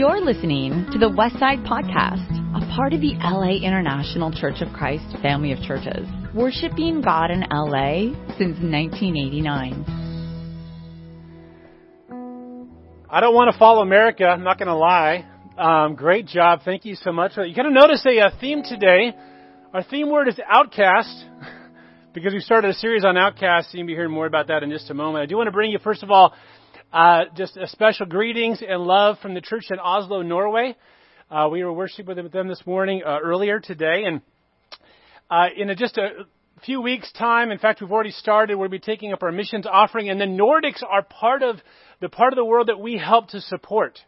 You're listening to the Westside Podcast, a part of the LA International Church of Christ family of churches, worshiping God in LA since 1989. I don't want to follow America. I'm not going to lie. Um, great job. Thank you so much. You're going to notice a, a theme today. Our theme word is outcast because we started a series on outcasts. You'll be hearing more about that in just a moment. I do want to bring you, first of all, uh, just a special greetings and love from the church in Oslo, Norway. Uh, we were worshiping with them this morning uh, earlier today, and uh, in a, just a few weeks' time, in fact, we've already started. We'll be taking up our missions offering, and the Nordics are part of the part of the world that we help to support.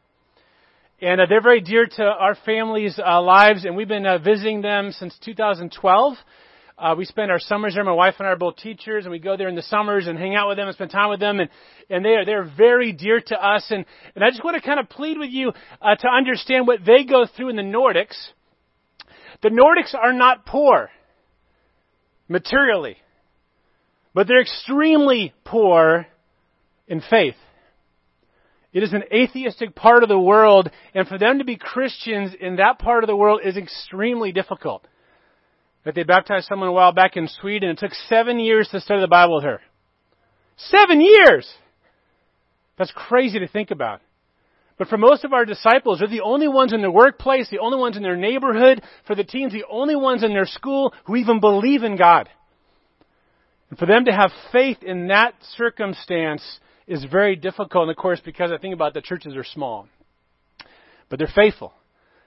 And uh, they're very dear to our families' uh, lives, and we've been visiting them since 2012. Uh, we spend our summers there. My wife and I are both teachers, and we go there in the summers and hang out with them and spend time with them. And, and they are they're very dear to us. And, and I just want to kind of plead with you uh, to understand what they go through in the Nordics. The Nordics are not poor materially, but they're extremely poor in faith. It is an atheistic part of the world, and for them to be Christians in that part of the world is extremely difficult that they baptized someone a while back in Sweden. It took seven years to study the Bible with her. Seven years! That's crazy to think about. But for most of our disciples, they're the only ones in their workplace, the only ones in their neighborhood, for the teens, the only ones in their school who even believe in God. And for them to have faith in that circumstance is very difficult, and of course, because I think about the churches are small. But they're faithful.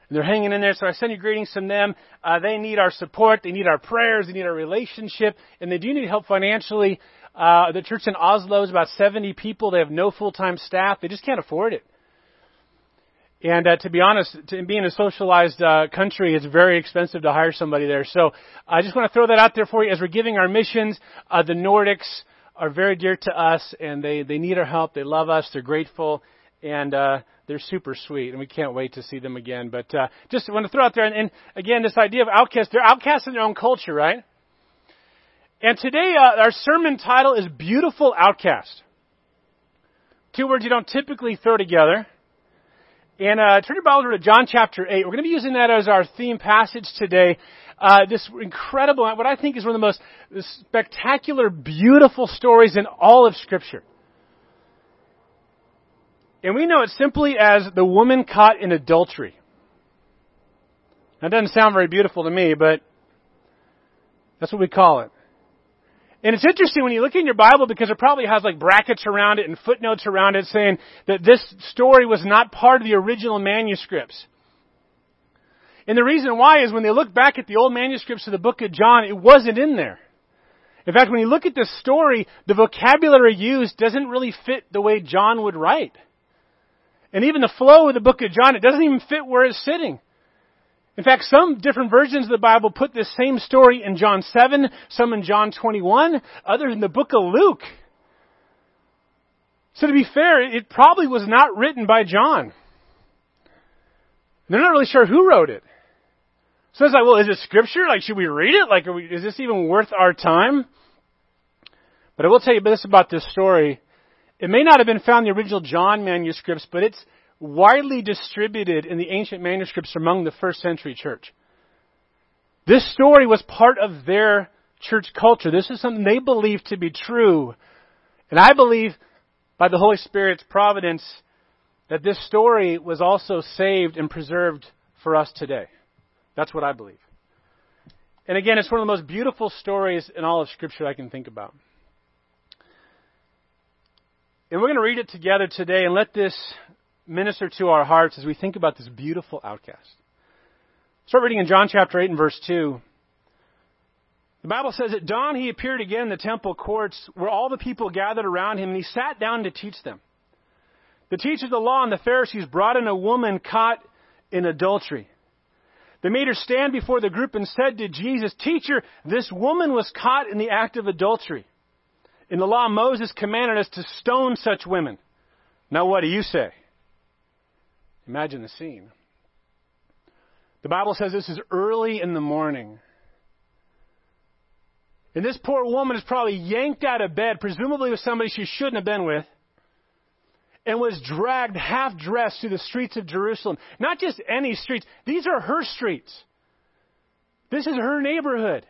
And they're hanging in there, so I send you greetings from them. Uh, they need our support, they need our prayers, they need our relationship, and they do need help financially. Uh, the church in Oslo is about 70 people. They have no full-time staff. They just can't afford it. And uh, to be honest, to being a socialized uh, country, it's very expensive to hire somebody there. So I just want to throw that out there for you as we're giving our missions. Uh, the Nordics are very dear to us, and they they need our help. They love us. They're grateful, and uh, they're super sweet, and we can't wait to see them again. But uh, just want to throw out there, and, and again, this idea of outcasts, they're outcasts in their own culture, right? And today, uh, our sermon title is Beautiful Outcast. Two words you don't typically throw together. And uh, turn your Bible to John chapter 8. We're going to be using that as our theme passage today. Uh, this incredible, what I think is one of the most spectacular, beautiful stories in all of Scripture. And we know it simply as the woman caught in adultery. That doesn't sound very beautiful to me, but that's what we call it. And it's interesting when you look in your Bible because it probably has like brackets around it and footnotes around it saying that this story was not part of the original manuscripts. And the reason why is when they look back at the old manuscripts of the book of John, it wasn't in there. In fact, when you look at this story, the vocabulary used doesn't really fit the way John would write. And even the flow of the book of John, it doesn't even fit where it's sitting. In fact, some different versions of the Bible put this same story in John 7, some in John 21, others in the book of Luke. So to be fair, it probably was not written by John. They're not really sure who wrote it. So it's like, well, is it scripture? Like, should we read it? Like, we, is this even worth our time? But I will tell you this about this story. It may not have been found in the original John manuscripts, but it's widely distributed in the ancient manuscripts among the first century church. This story was part of their church culture. This is something they believed to be true. And I believe, by the Holy Spirit's providence, that this story was also saved and preserved for us today. That's what I believe. And again, it's one of the most beautiful stories in all of Scripture I can think about. And we're going to read it together today and let this minister to our hearts as we think about this beautiful outcast. Start reading in John chapter 8 and verse 2. The Bible says, At dawn he appeared again in the temple courts where all the people gathered around him, and he sat down to teach them. The teachers of the law and the Pharisees brought in a woman caught in adultery. They made her stand before the group and said to Jesus, Teacher, this woman was caught in the act of adultery. In the law, Moses commanded us to stone such women. Now, what do you say? Imagine the scene. The Bible says this is early in the morning. And this poor woman is probably yanked out of bed, presumably with somebody she shouldn't have been with. and was dragged half dressed through the streets of Jerusalem. Not just any streets, these are her streets. This is her neighborhood.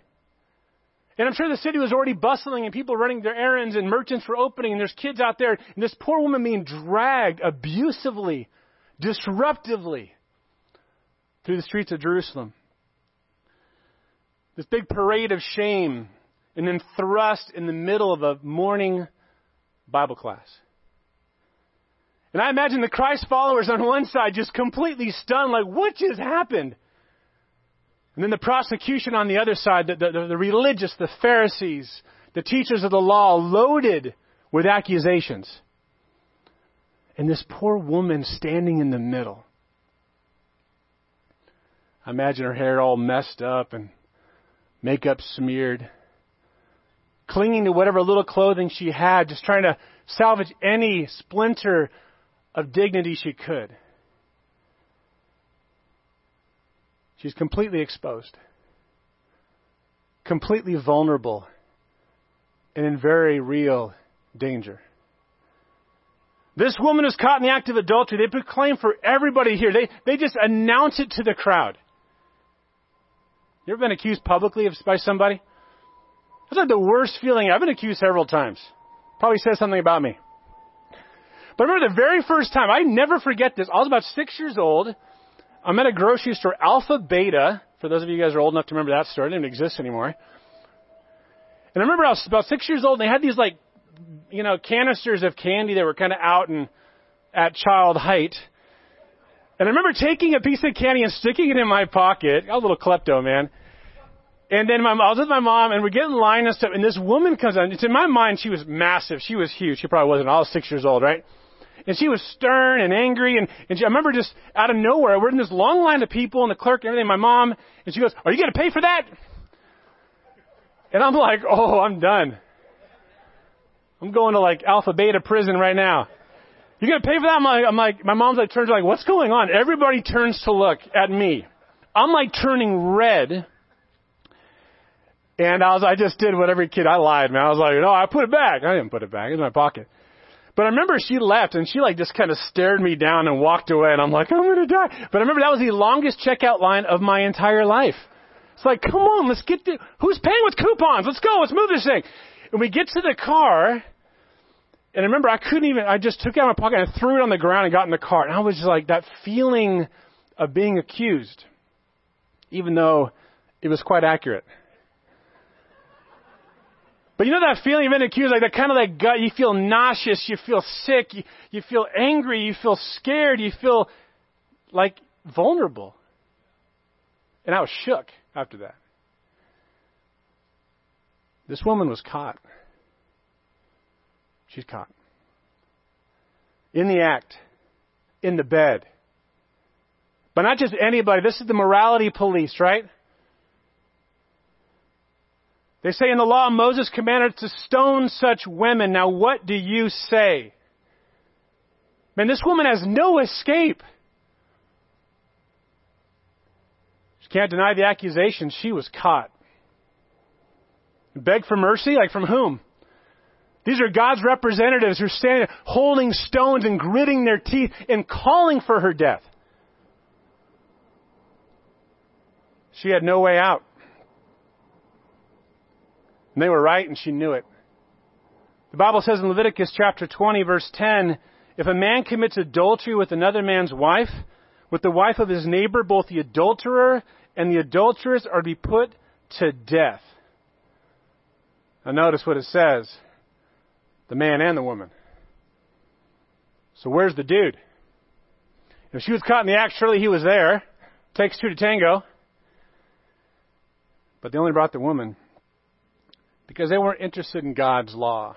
And I'm sure the city was already bustling and people running their errands and merchants were opening and there's kids out there and this poor woman being dragged abusively, disruptively through the streets of Jerusalem. This big parade of shame and then thrust in the middle of a morning Bible class. And I imagine the Christ followers on one side just completely stunned, like, what just happened? And then the prosecution on the other side, the, the, the religious, the Pharisees, the teachers of the law, loaded with accusations. And this poor woman standing in the middle. I imagine her hair all messed up and makeup smeared, clinging to whatever little clothing she had, just trying to salvage any splinter of dignity she could. She's completely exposed, completely vulnerable, and in very real danger. This woman is caught in the act of adultery. They proclaim for everybody here. They, they just announce it to the crowd. You ever been accused publicly of, by somebody? That's like the worst feeling. I've been accused several times. Probably says something about me. But I remember the very first time, I never forget this. I was about six years old. I'm at a grocery store, Alpha Beta. For those of you guys who are old enough to remember that store, it didn't exist anymore. And I remember I was about six years old, and they had these like, you know, canisters of candy that were kind of out and at child height. And I remember taking a piece of candy and sticking it in my pocket. I was a little klepto, man. And then my, I was with my mom, and we're getting in line and stuff, and this woman comes on. It's in my mind, she was massive. She was huge. She probably wasn't. I was six years old, right? And she was stern and angry, and, and she, I remember just out of nowhere, we're in this long line of people, and the clerk and everything, my mom, and she goes, are you going to pay for that? And I'm like, oh, I'm done. I'm going to like Alpha Beta prison right now. You gonna pay for that? I'm like, I'm like, my mom's like turns like, what's going on? Everybody turns to look at me. I'm like turning red. And I was, I just did what every kid, I lied, man. I was like, no, I put it back. I didn't put it back. It's in my pocket. But I remember she left and she like just kind of stared me down and walked away and I'm like, I'm gonna die. But I remember that was the longest checkout line of my entire life. It's like, come on, let's get to, who's paying with coupons? Let's go, let's move this thing. And we get to the car and I remember I couldn't even, I just took it out of my pocket and threw it on the ground and got in the car. And I was just like, that feeling of being accused, even though it was quite accurate. But you know that feeling of being accused, like that kind of like gut, you feel nauseous, you feel sick, you, you feel angry, you feel scared, you feel like vulnerable. And I was shook after that. This woman was caught. She's caught. In the act. In the bed. But not just anybody. This is the morality police, right? They say in the law, Moses commanded to stone such women. Now what do you say? Man, this woman has no escape. She can't deny the accusation. She was caught. Beg for mercy? Like from whom? These are God's representatives who are standing holding stones and gritting their teeth and calling for her death. She had no way out. And they were right and she knew it. The Bible says in Leviticus chapter 20 verse 10, if a man commits adultery with another man's wife, with the wife of his neighbor, both the adulterer and the adulteress are to be put to death. Now notice what it says the man and the woman. So where's the dude? If she was caught in the act, surely he was there. Takes two to tango. But they only brought the woman because they weren't interested in God's law.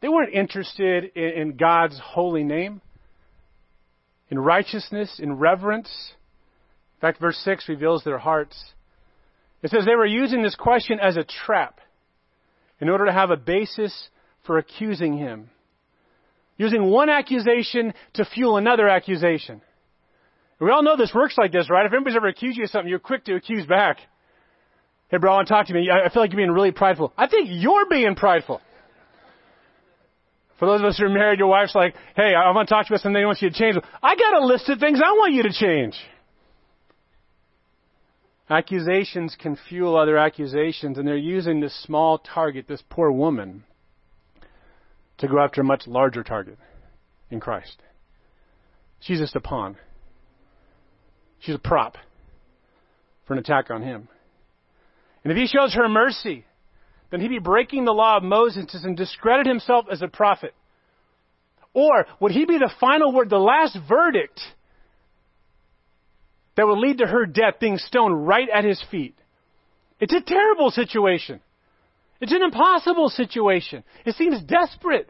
They weren't interested in, in God's holy name, in righteousness, in reverence. In fact, verse 6 reveals their hearts. It says they were using this question as a trap in order to have a basis for accusing him. Using one accusation to fuel another accusation. We all know this works like this, right? If anybody's ever accused you of something, you're quick to accuse back. Hey, bro, I want to talk to you. I feel like you're being really prideful. I think you're being prideful. For those of us who are married, your wife's like, hey, I want to talk to you about something I want you to change. I got a list of things I want you to change. Accusations can fuel other accusations, and they're using this small target, this poor woman, to go after a much larger target in Christ. She's just a pawn. She's a prop for an attack on him. And if he shows her mercy, then he'd be breaking the law of Moses and discredit himself as a prophet. Or would he be the final word, the last verdict that would lead to her death being stoned right at his feet? It's a terrible situation. It's an impossible situation. It seems desperate.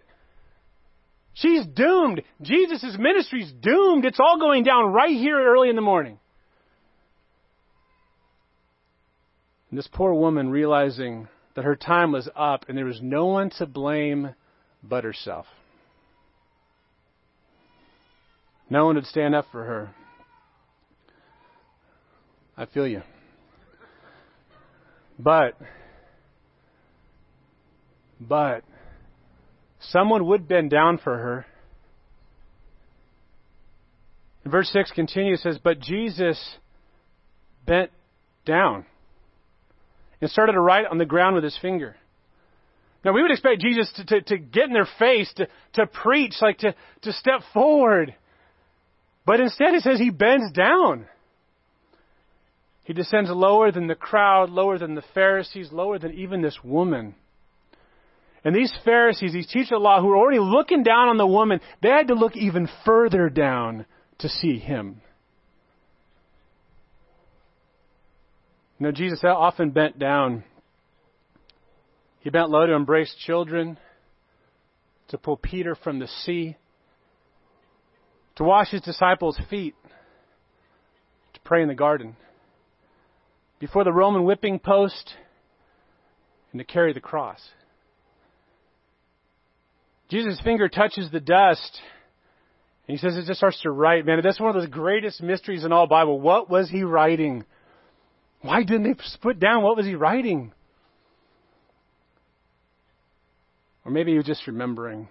She's doomed. Jesus' ministry's doomed. It's all going down right here early in the morning. And this poor woman realizing that her time was up and there was no one to blame but herself. No one would stand up for her. I feel you. But, but, someone would bend down for her. Verse 6 continues, says, But Jesus bent down and started to write on the ground with his finger. Now, we would expect Jesus to, to, to get in their face, to, to preach, like to, to step forward. But instead, it says he bends down. He descends lower than the crowd, lower than the Pharisees, lower than even this woman. And these Pharisees, these teachers of the law, who were already looking down on the woman, they had to look even further down to see him. You know, Jesus often bent down. He bent low to embrace children, to pull Peter from the sea, to wash his disciples' feet, to pray in the garden, before the Roman whipping post, and to carry the cross. Jesus' finger touches the dust, and he says it just starts to write. Man, that's one of the greatest mysteries in all Bible. What was he writing? Why didn't they put down what was he writing? Or maybe he was just remembering.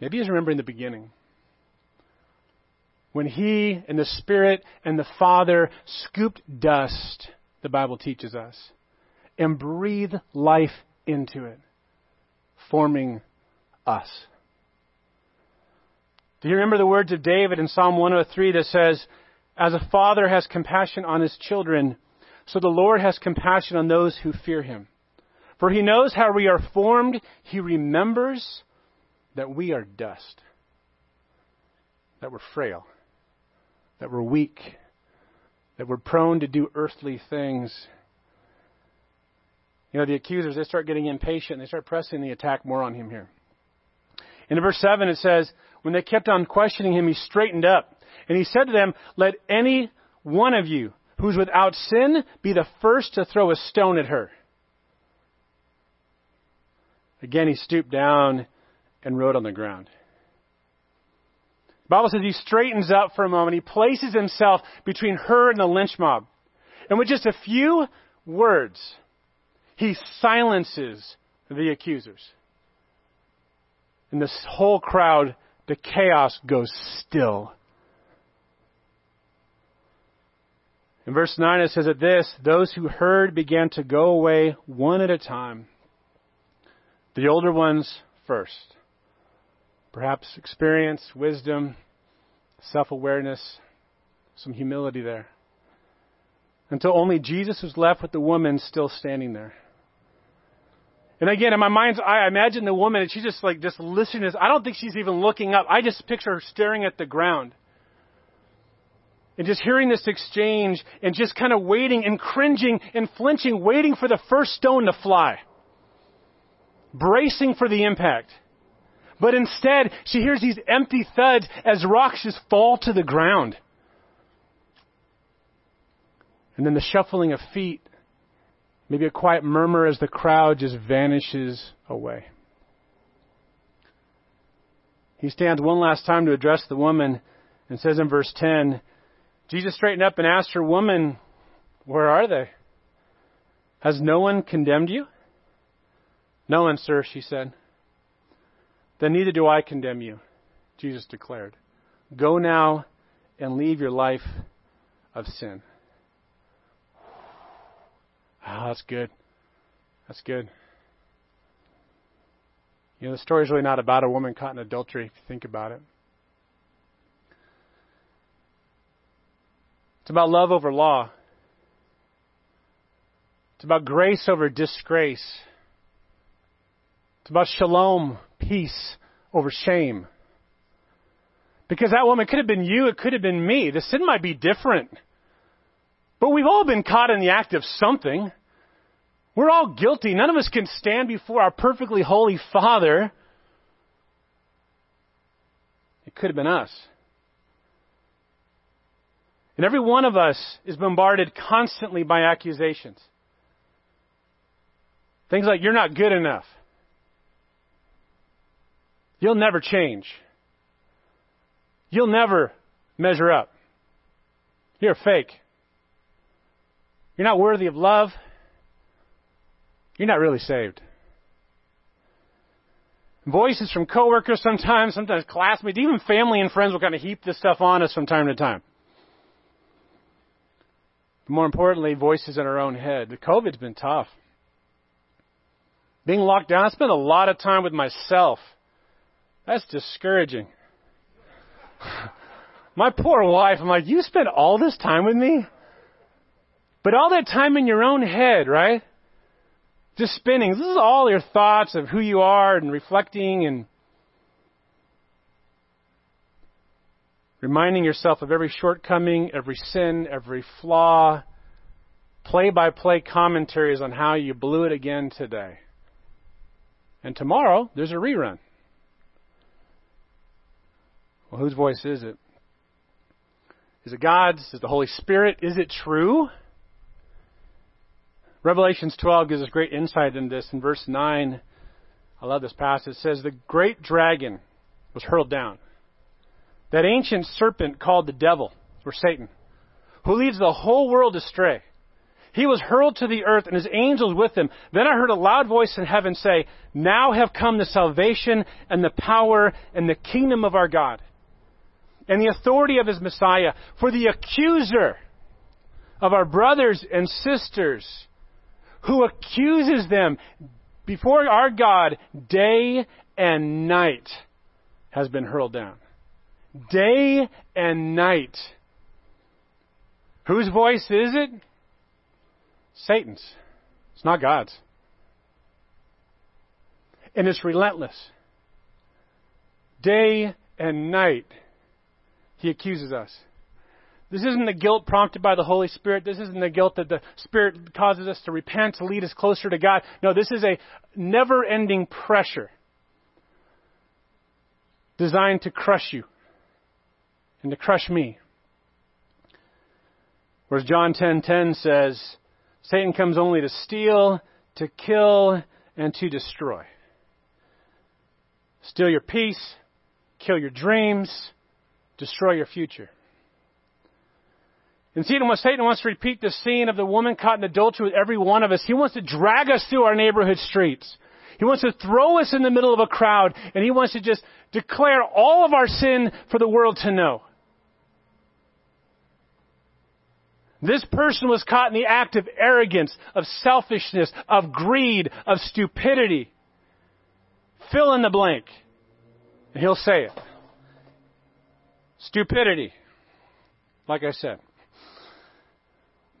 Maybe he's remembering the beginning. When he and the Spirit and the Father scooped dust, the Bible teaches us, and breathed life into it, forming us. Do you remember the words of David in Psalm 103 that says, as a father has compassion on his children, so the Lord has compassion on those who fear him. For he knows how we are formed. He remembers that we are dust, that we're frail, that we're weak, that we're prone to do earthly things. You know, the accusers, they start getting impatient. They start pressing the attack more on him here. In verse 7, it says, When they kept on questioning him, he straightened up and he said to them, Let any one of you who's without sin be the first to throw a stone at her. Again, he stooped down and wrote on the ground. The Bible says he straightens up for a moment. He places himself between her and the lynch mob. And with just a few words, he silences the accusers. And this whole crowd, the chaos goes still. In verse 9 it says, At this, those who heard began to go away one at a time. The older ones first. Perhaps experience, wisdom, self awareness, some humility there. Until only Jesus was left with the woman still standing there. And again, in my mind's eye, I imagine the woman, and she's just like, just listening. I don't think she's even looking up. I just picture her staring at the ground and just hearing this exchange and just kind of waiting and cringing and flinching, waiting for the first stone to fly, bracing for the impact. But instead, she hears these empty thuds as rocks just fall to the ground. And then the shuffling of feet, maybe a quiet murmur as the crowd just vanishes away. He stands one last time to address the woman and says in verse 10, Jesus straightened up and asked her, Woman, where are they? Has no one condemned you? No one, sir, she said. then neither do I condemn you, Jesus declared. Go now and leave your life of sin. Oh, that's good. That's good. You know, the story's really not about a woman caught in adultery, if you think about it. It's about love over law. It's about grace over disgrace. It's about shalom, peace over shame. Because that woman could have been you, it could have been me. The sin might be different. But we've all been caught in the act of something. We're all guilty. None of us can stand before our perfectly holy Father. It could have been us. And every one of us is bombarded constantly by accusations. Things like, you're not good enough. You'll never change. You'll never measure up. You're a fake. You're not worthy of love. You're not really saved. Voices from coworkers sometimes, sometimes classmates, even family and friends will kind of heap this stuff on us from time to time. But more importantly, voices in our own head. The COVID's been tough. Being locked down, I spent a lot of time with myself. That's discouraging. My poor wife, I'm like, you spent all this time with me? But all that time in your own head, right? Just spinning. This is all your thoughts of who you are and reflecting and reminding yourself of every shortcoming, every sin, every flaw, play by play commentaries on how you blew it again today. And tomorrow, there's a rerun. Well, whose voice is it? Is it God's? Is it the Holy Spirit? Is it true? Revelations 12 gives us great insight in this. In verse 9, I love this passage. It says, The great dragon was hurled down. That ancient serpent called the devil, or Satan, who leads the whole world astray. He was hurled to the earth and his angels with him. Then I heard a loud voice in heaven say, Now have come the salvation and the power and the kingdom of our God and the authority of his Messiah. For the accuser of our brothers and sisters who accuses them before our God day and night has been hurled down. Day and night. Whose voice is it? Satan's. It's not God's. And it's relentless. Day and night, he accuses us. This isn't the guilt prompted by the Holy Spirit. This isn't the guilt that the Spirit causes us to repent, to lead us closer to God. No, this is a never ending pressure designed to crush you and to crush me. Whereas John 10:10 10, 10 says, Satan comes only to steal, to kill, and to destroy. Steal your peace, kill your dreams, destroy your future. And Satan Satan wants to repeat the scene of the woman caught in adultery with every one of us. He wants to drag us through our neighborhood streets. He wants to throw us in the middle of a crowd, and he wants to just declare all of our sin for the world to know. This person was caught in the act of arrogance, of selfishness, of greed, of stupidity. Fill in the blank. And he'll say it. Stupidity. Like I said.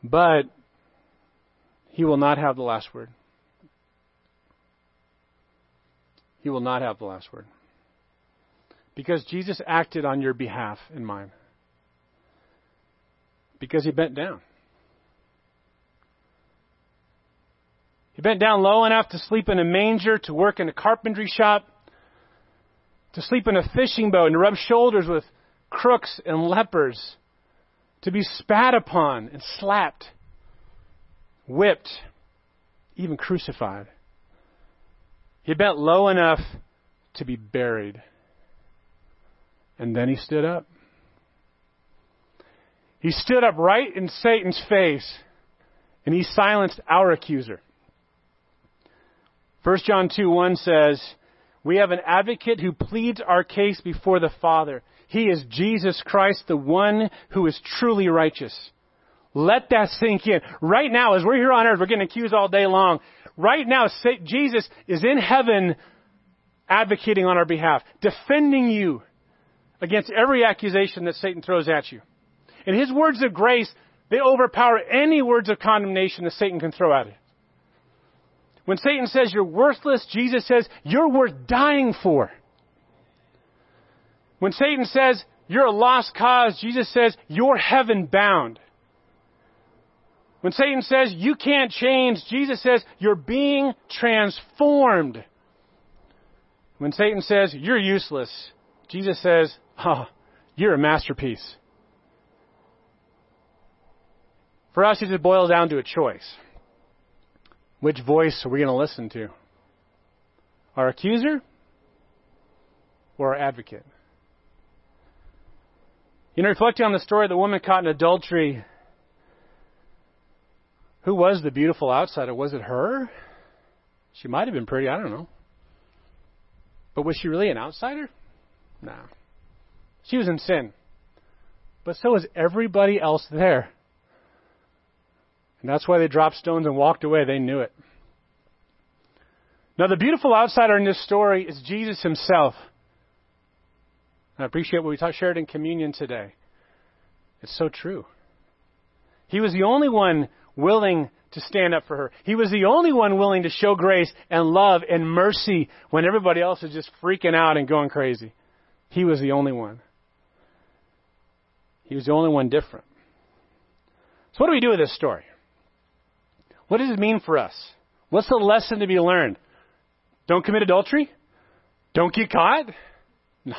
But he will not have the last word. He will not have the last word. Because Jesus acted on your behalf and mine. Because he bent down. He bent down low enough to sleep in a manger, to work in a carpentry shop, to sleep in a fishing boat, and to rub shoulders with crooks and lepers to be spat upon and slapped, whipped, even crucified. He bent low enough to be buried. And then he stood up. He stood up right in Satan's face and he silenced our accuser. 1 John 2 1 says, We have an advocate who pleads our case before the Father. He is Jesus Christ, the one who is truly righteous. Let that sink in. Right now, as we're here on earth, we're getting accused all day long. Right now, Jesus is in heaven advocating on our behalf, defending you against every accusation that Satan throws at you. And his words of grace, they overpower any words of condemnation that Satan can throw at it. When Satan says you're worthless, Jesus says you're worth dying for. When Satan says you're a lost cause, Jesus says you're heaven bound. When Satan says you can't change, Jesus says you're being transformed. When Satan says you're useless, Jesus says, oh, you're a masterpiece. For us, it just boils down to a choice. Which voice are we going to listen to? Our accuser or our advocate? You know, reflecting on the story of the woman caught in adultery, who was the beautiful outsider? Was it her? She might have been pretty, I don't know. But was she really an outsider? No. She was in sin. But so was everybody else there. And that's why they dropped stones and walked away. They knew it. Now, the beautiful outsider in this story is Jesus himself. I appreciate what we shared in communion today. It's so true. He was the only one willing to stand up for her. He was the only one willing to show grace and love and mercy when everybody else is just freaking out and going crazy. He was the only one. He was the only one different. So, what do we do with this story? What does it mean for us? What's the lesson to be learned? Don't commit adultery? Don't get caught? No.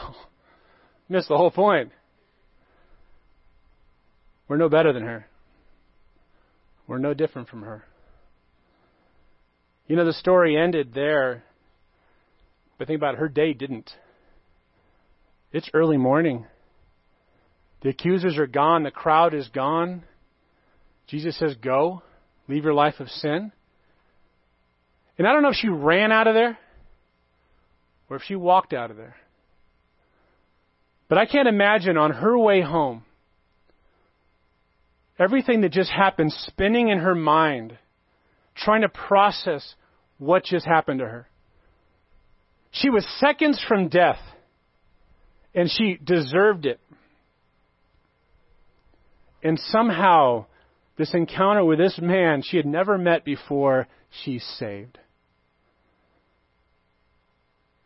Miss the whole point. We're no better than her. We're no different from her. You know, the story ended there, but think about it, her day didn't. It's early morning. The accusers are gone, the crowd is gone. Jesus says, Go. Leave your life of sin. And I don't know if she ran out of there or if she walked out of there. But I can't imagine on her way home everything that just happened spinning in her mind, trying to process what just happened to her. She was seconds from death, and she deserved it. And somehow, this encounter with this man she had never met before, she's saved.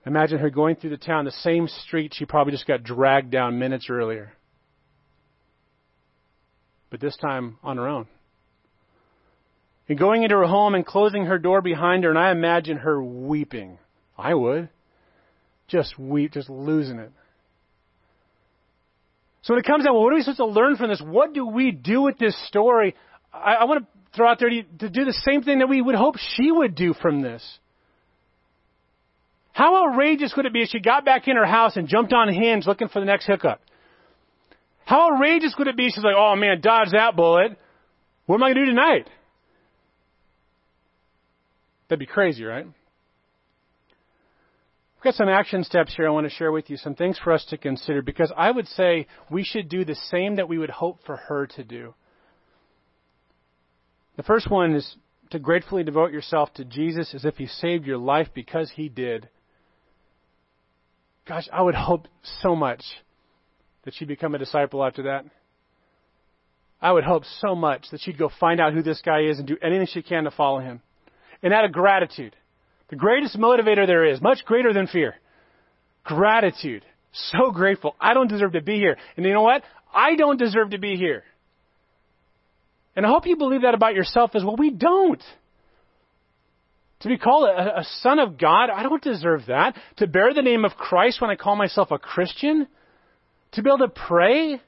Imagine her going through the town, the same street she probably just got dragged down minutes earlier. But this time on her own. And going into her home and closing her door behind her, and I imagine her weeping. I would. Just weep, just losing it. So when it comes down, well, what are we supposed to learn from this? What do we do with this story? I, I want to throw out there to, to do the same thing that we would hope she would do from this. How outrageous would it be if she got back in her house and jumped on Hinge looking for the next hookup? How outrageous would it be? If she's like, oh man, dodge that bullet. What am I going to do tonight? That'd be crazy, right? I've got some action steps here I want to share with you, some things for us to consider, because I would say we should do the same that we would hope for her to do. The first one is to gratefully devote yourself to Jesus as if He saved your life because He did. Gosh, I would hope so much that she'd become a disciple after that. I would hope so much that she'd go find out who this guy is and do anything she can to follow him. And out of gratitude, the greatest motivator there is, much greater than fear. Gratitude. So grateful. I don't deserve to be here. And you know what? I don't deserve to be here. And I hope you believe that about yourself as well. We don't. To be called a, a, son of God, I don't deserve that. To bear the name of Christ when I call myself a Christian, to be able to pray,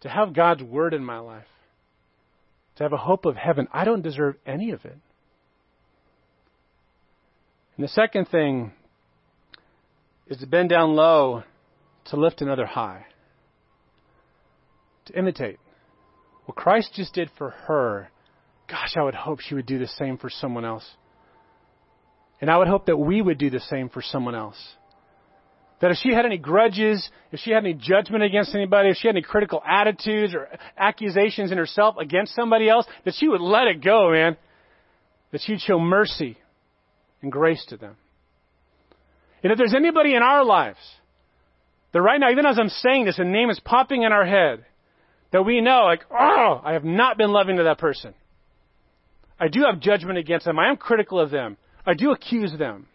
to have God's word in my life, to have a hope of heaven, I don't deserve any of it. And the second thing is to bend down low to lift another high, to imitate. What Christ just did for her, gosh, I would hope she would do the same for someone else. And I would hope that we would do the same for someone else. That if she had any grudges, if she had any judgment against anybody, if she had any critical attitudes or accusations in herself against somebody else, that she would let it go, man. That she'd show mercy and grace to them. And if there's anybody in our lives that right now, even as I'm saying this, a name is popping in our head, that we know, like, oh, I have not been loving to that person. I do have judgment against them. I am critical of them. I do accuse them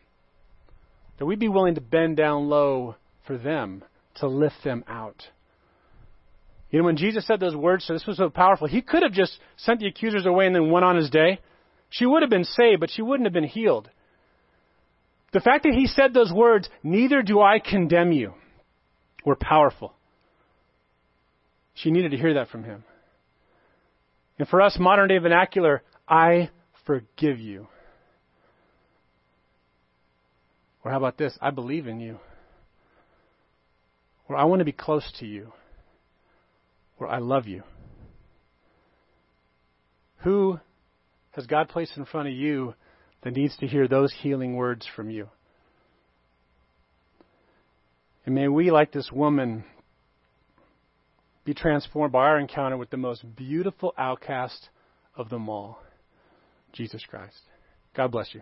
that we'd be willing to bend down low for them, to lift them out. You know, when Jesus said those words, so this was so powerful, he could have just sent the accusers away and then went on his day. She would have been saved, but she wouldn't have been healed. The fact that he said those words, neither do I condemn you, were powerful. She needed to hear that from him. And for us, modern day vernacular, I forgive you. Or how about this? I believe in you. Or I want to be close to you. Or I love you. Who has God placed in front of you that needs to hear those healing words from you? And may we, like this woman, be transformed by our encounter with the most beautiful outcast of them all, Jesus Christ. God bless you.